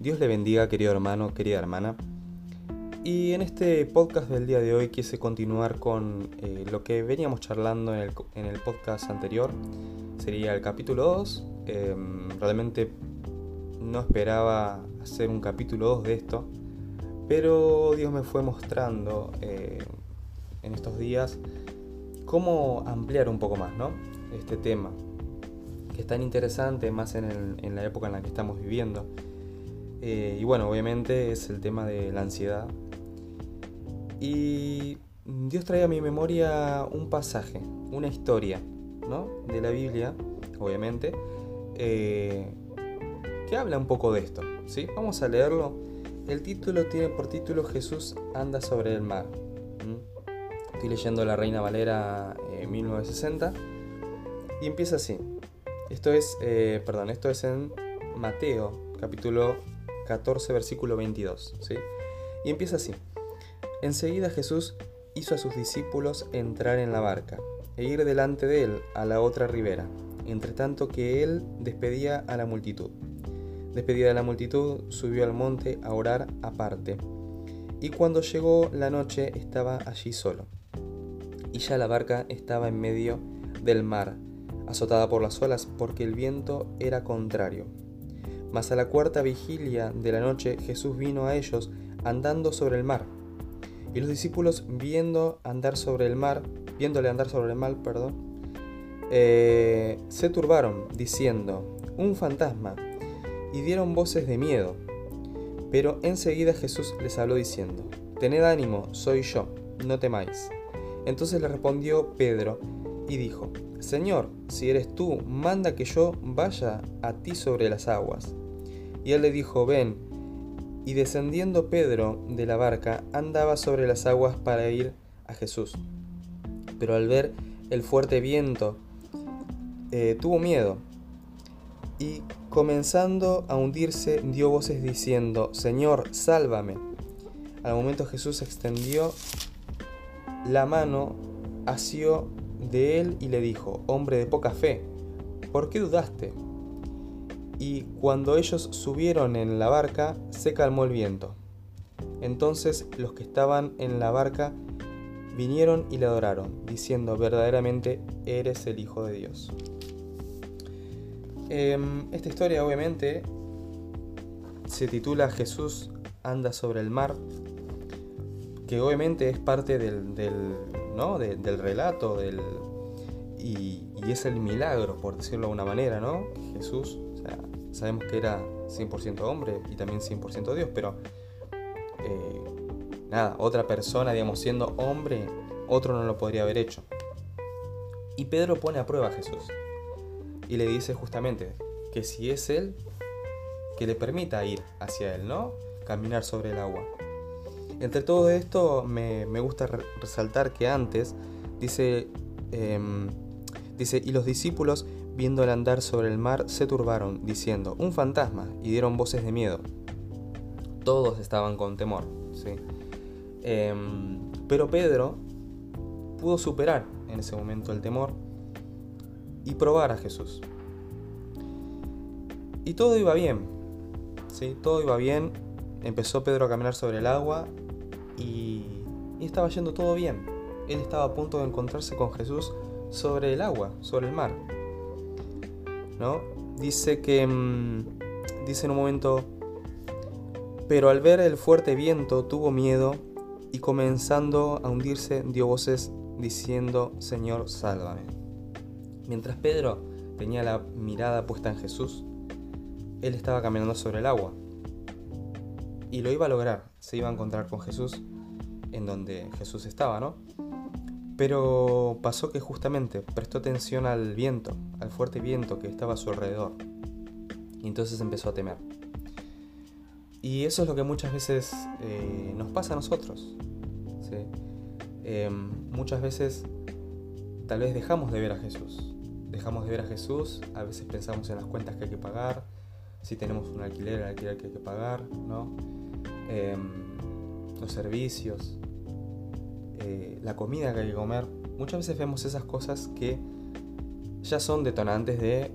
Dios le bendiga, querido hermano, querida hermana. Y en este podcast del día de hoy quise continuar con eh, lo que veníamos charlando en el, podcast anterior. Sería el capítulo 2. Em, realmente no esperaba hacer un capítulo 2 de esto. Pero Dios me fue mostrando eh, en estos días cómo ampliar un poco más ¿no? este tema. Que es tan interesante más en, en la época en la que estamos viviendo. Eh, y bueno, obviamente es el tema de la ansiedad y Dios trae a mi memoria un pasaje, una historia, ¿no? De la Biblia, obviamente, eh, que habla un poco de esto, ¿sí? Vamos a leerlo. El título tiene por título Jesús anda sobre el mar. Estoy leyendo La Reina Valera 1960 eh, y empieza así. Esto es, eh, perdón, esto es en Mateo, capítulo 14, versículo 22, ¿sí? Y empieza así. Enseguida Jesús hizo a sus discípulos entrar en la barca e ir delante de él a la otra ribera, entre tanto que él despedía a la multitud. Despedida de la multitud, subió al monte a orar aparte. Y cuando llegó la noche estaba allí solo. Y ya la barca estaba en medio del mar, azotada por las olas porque el viento era contrario. Mas a la cuarta vigilia de la noche Jesús vino a ellos andando sobre el mar y los discípulos viendo andar sobre el mar, viéndole andar sobre el mar, perdón, eh, se turbaron, diciendo, un fantasma, y dieron voces de miedo. Pero enseguida Jesús les habló diciendo, Tened ánimo, soy yo, no temáis. Entonces le respondió Pedro y dijo, Señor, si eres tú, manda que yo vaya a ti sobre las aguas. Y él le dijo, ven. Y descendiendo Pedro de la barca, andaba sobre las aguas para ir a Jesús. Pero al ver el fuerte viento, eh, tuvo miedo y comenzando a hundirse dio voces diciendo, Señor, sálvame. Al momento Jesús extendió la mano, asió de él y le dijo, hombre de poca fe, ¿por qué dudaste? Y cuando ellos subieron en la barca se calmó el viento. Entonces los que estaban en la barca vinieron y le adoraron, diciendo verdaderamente eres el Hijo de Dios. Em, esta historia obviamente se titula Jesús anda sobre el mar, que obviamente es parte del, ¿no? del relato del, y, y, es el milagro, por decirlo de una manera, ¿no? Jesús Sabemos que era 100% hombre y también 100% Dios, pero eh, nada, otra persona, digamos, siendo hombre, otro no lo podría haber hecho. Y Pedro pone a prueba a Jesús y le dice justamente que si es él, que le permita ir hacia él, ¿no? Caminar sobre el agua. Entre todo esto me, gusta resaltar que antes dice, em, dice, y los discípulos viendo andar sobre el mar, se turbaron, diciendo, un fantasma, y dieron voces de miedo. Todos estaban con temor. ¿sí? Em, pero Pedro pudo superar en ese momento el temor y probar a Jesús. Y todo iba bien. ¿sí? Todo iba bien. Empezó Pedro a caminar sobre el agua y, y estaba yendo todo bien. Él estaba a punto de encontrarse con Jesús sobre el agua, sobre el mar. Dice que, mm, dice en un momento, pero al ver el fuerte viento tuvo miedo y comenzando a hundirse dio voces diciendo, Señor, sálvame. Mientras Pedro tenía la mirada puesta en Jesús, él estaba caminando sobre el agua. Y lo iba a lograr, se iba a encontrar con Jesús en donde Jesús estaba, ¿no? Pero pasó que justamente prestó atención al viento, al fuerte viento que estaba a su alrededor. Y entonces empezó a temer. Y eso es lo que muchas veces eh, nos pasa a nosotros. Em, muchas veces tal vez dejamos de ver a Jesús. Dejamos de ver a Jesús, a veces pensamos en las cuentas que hay que pagar, si tenemos un alquiler, el alquiler que hay que pagar, ¿no? Em, los servicios, eh, la comida que hay que comer, muchas veces vemos esas cosas que ya son detonantes de,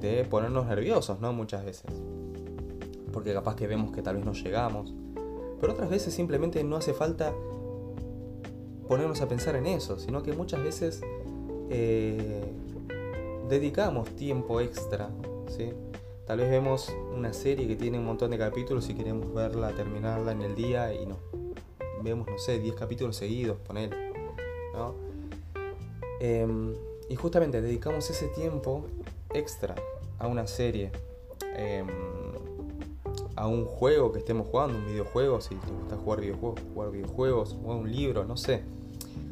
de ponernos nerviosos, ¿no? Muchas veces. porque capaz que vemos que tal vez no llegamos. Pero otras veces simplemente no hace falta ponernos a pensar en eso, sino que muchas veces eh, dedicamos tiempo extra, ¿sí? Tal vez vemos una serie que tiene un montón de capítulos y queremos verla, terminarla en el día y no. Vemos, no sé, 10 capítulos seguidos, ponele. ¿no? Em, y justamente dedicamos ese tiempo extra a una serie, em, a un juego que estemos jugando, un videojuego, si te gusta jugar videojuegos, jugar videojuegos, o un libro, no sé.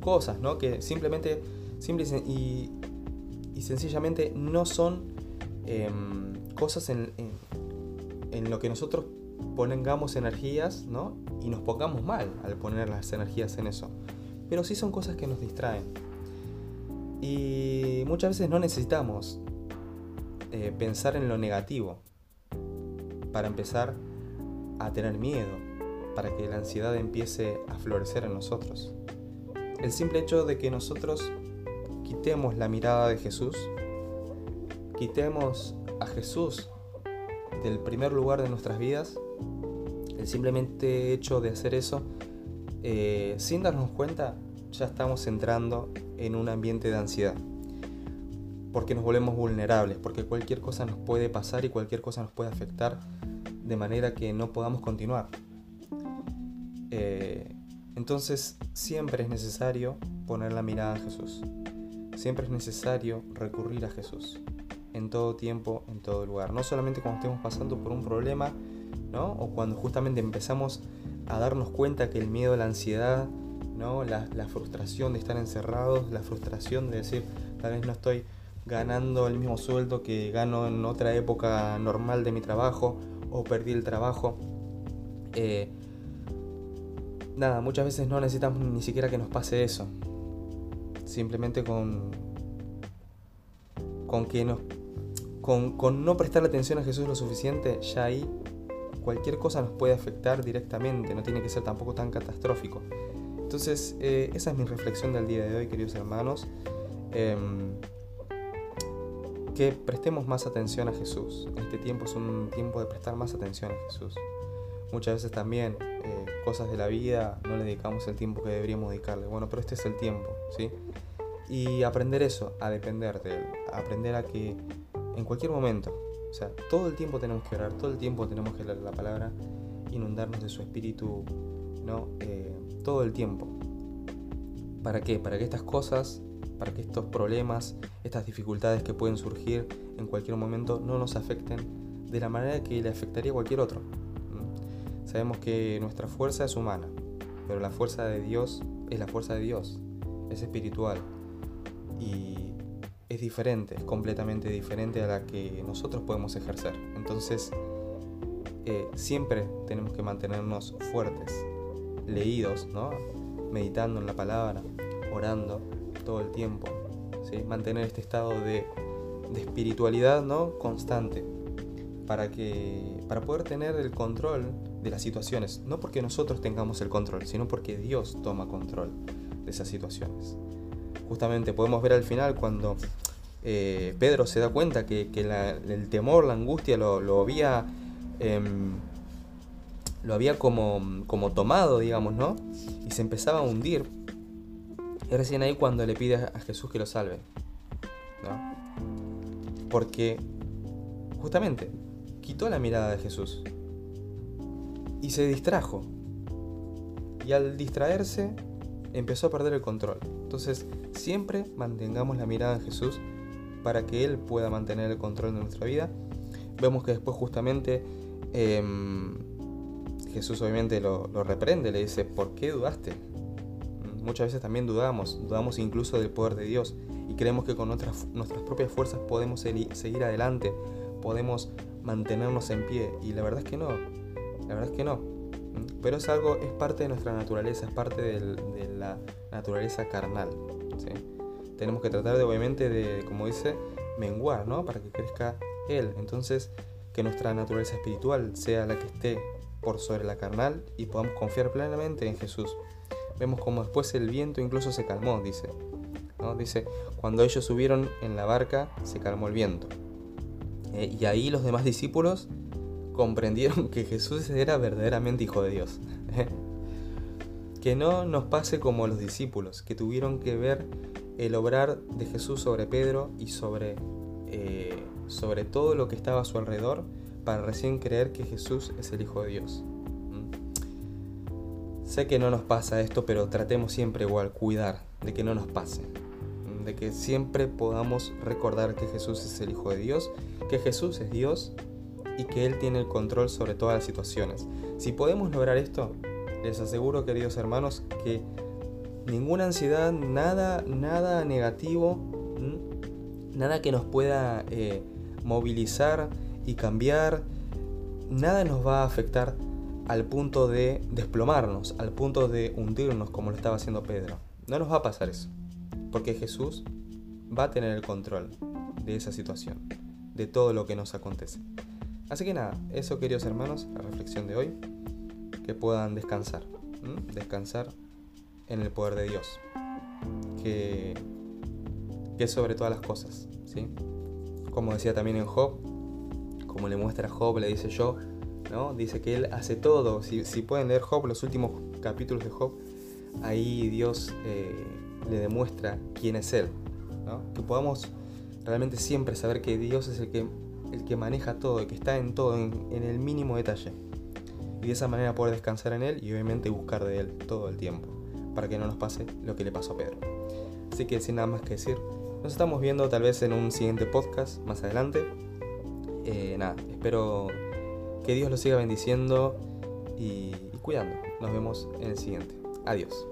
Cosas, ¿no? Que simplemente, simple y, y sencillamente no son em, cosas en, en, lo que nosotros pongamos energías, ¿no? Y nos pongamos mal al poner las energías en eso. Pero sí son cosas que nos distraen. Y muchas veces no necesitamos eh, pensar en lo negativo para empezar a tener miedo, para que la ansiedad empiece a florecer en nosotros. El simple hecho de que nosotros quitemos la mirada de Jesús, quitemos a Jesús del primer lugar de nuestras vidas, el simplemente hecho de hacer eso, eh, sin darnos cuenta, ya estamos entrando en un ambiente de ansiedad. Porque nos volvemos vulnerables, porque cualquier cosa nos puede pasar y cualquier cosa nos puede afectar de manera que no podamos continuar. Eh, entonces siempre es necesario poner la mirada en Jesús. Siempre es necesario recurrir a Jesús. En todo tiempo, en todo lugar. No solamente cuando estemos pasando por un problema, ¿no? O cuando justamente empezamos a darnos cuenta que el miedo, la ansiedad, ¿no? La, frustración de estar encerrados, la frustración de decir, tal vez no estoy ganando el mismo sueldo que gano en otra época normal de mi trabajo o perdí el trabajo. Eh, nada, muchas veces no necesitamos ni siquiera que nos pase eso. Simplemente con, con que nos, con, con no prestar atención a Jesús lo suficiente, ya ahí cualquier cosa nos puede afectar directamente, no tiene que ser tampoco tan catastrófico. Entonces, eh, esa es mi reflexión del día de hoy, queridos hermanos. Em, que prestemos más atención a Jesús. Este tiempo es un tiempo de prestar más atención a Jesús. Muchas veces también eh, cosas de la vida no le dedicamos el tiempo que deberíamos dedicarle. Bueno, pero este es el tiempo, ¿sí? Y aprender eso, a depender de Él. Aprender a que en cualquier momento, o sea, todo el tiempo tenemos que orar, todo el tiempo tenemos que leer la palabra, inundarnos de su espíritu, ¿no? Eh, todo el tiempo. ¿Para qué? Para que estas cosas, para que estos problemas, estas dificultades que pueden surgir en cualquier momento no nos afecten de la manera que le afectaría a cualquier otro. Sabemos que nuestra fuerza es humana, pero la fuerza de Dios es la fuerza de Dios, es espiritual y es diferente, es completamente diferente a la que nosotros podemos ejercer. Entonces, eh, siempre tenemos que mantenernos fuertes, leídos, ¿no? meditando en la palabra, orando todo el tiempo, ¿sí? mantener este estado de, de, espiritualidad ¿no? constante para, que, para poder tener el control de las situaciones, no porque nosotros tengamos el control, sino porque Dios toma control de esas situaciones. Justamente podemos ver al final cuando eh, Pedro se da cuenta que, el temor, la angustia lo, había... Lo había como, como tomado, digamos, ¿no? Y se empezaba a hundir. Y recién ahí cuando le pide a Jesús que lo salve. ¿no? Porque justamente quitó la mirada de Jesús. Y se distrajo. Y al distraerse empezó a perder el control. Entonces siempre mantengamos la mirada en Jesús para que Él pueda mantener el control de nuestra vida. Vemos que después justamente em, Jesús obviamente lo, reprende, le dice, ¿por qué dudaste? Muchas veces también dudamos, dudamos incluso del poder de Dios y creemos que con nuestras, nuestras propias fuerzas podemos seguir adelante, podemos mantenernos en pie y la verdad es que no, la verdad es que no. Pero es algo, es parte de nuestra naturaleza, es parte de la naturaleza carnal. Tenemos que tratar de, obviamente, de, como dice, menguar, ¿no? Para que crezca Él. Entonces, que nuestra naturaleza espiritual sea la que esté por sobre la carnal y podamos confiar plenamente en Jesús. Vemos como después el viento incluso se calmó, dice. ¿no? Dice, cuando ellos subieron en la barca, se calmó el viento. Eh, y ahí los demás discípulos comprendieron que Jesús era verdaderamente hijo de Dios. que no nos pase como los discípulos, que tuvieron que ver el obrar de Jesús sobre Pedro y sobre, eh, sobre todo lo que estaba a su alrededor para recién creer que Jesús es el Hijo de Dios. ¿Mm? Sé que no nos pasa esto, pero tratemos siempre igual cuidar de que no nos pase. De que siempre podamos recordar que Jesús es el Hijo de Dios, que Jesús es Dios y que Él tiene el control sobre todas las situaciones. Si podemos lograr esto, les aseguro, queridos hermanos, que ninguna ansiedad, nada, nada negativo, nada que nos pueda eh, movilizar y cambiar, nada nos va a afectar al punto de desplomarnos, al punto de hundirnos como lo estaba haciendo Pedro. No nos va a pasar eso, porque Jesús va a tener el control de esa situación, de todo lo que nos acontece. Así que nada, eso queridos hermanos, la reflexión de hoy, que puedan descansar, descansar en el poder de Dios, que, que es sobre todas las cosas, ¿sí? Como decía también en Job, como le muestra Job, le dice yo, ¿no? Dice que él hace todo, si, pueden leer Job, los últimos capítulos de Job, ahí Dios eh, le demuestra quién es Él, que podamos realmente siempre saber que Dios es el que el que maneja todo, el que está en todo, en, el mínimo detalle. Y de esa manera poder descansar en Él y obviamente buscar de Él todo el tiempo, para que no nos pase lo que le pasó a Pedro. Así que sin nada más que decir, nos estamos viendo tal vez en un siguiente podcast más adelante. Eh, nada, espero que Dios los siga bendiciendo y, y cuidando. Nos vemos en el siguiente. Adiós.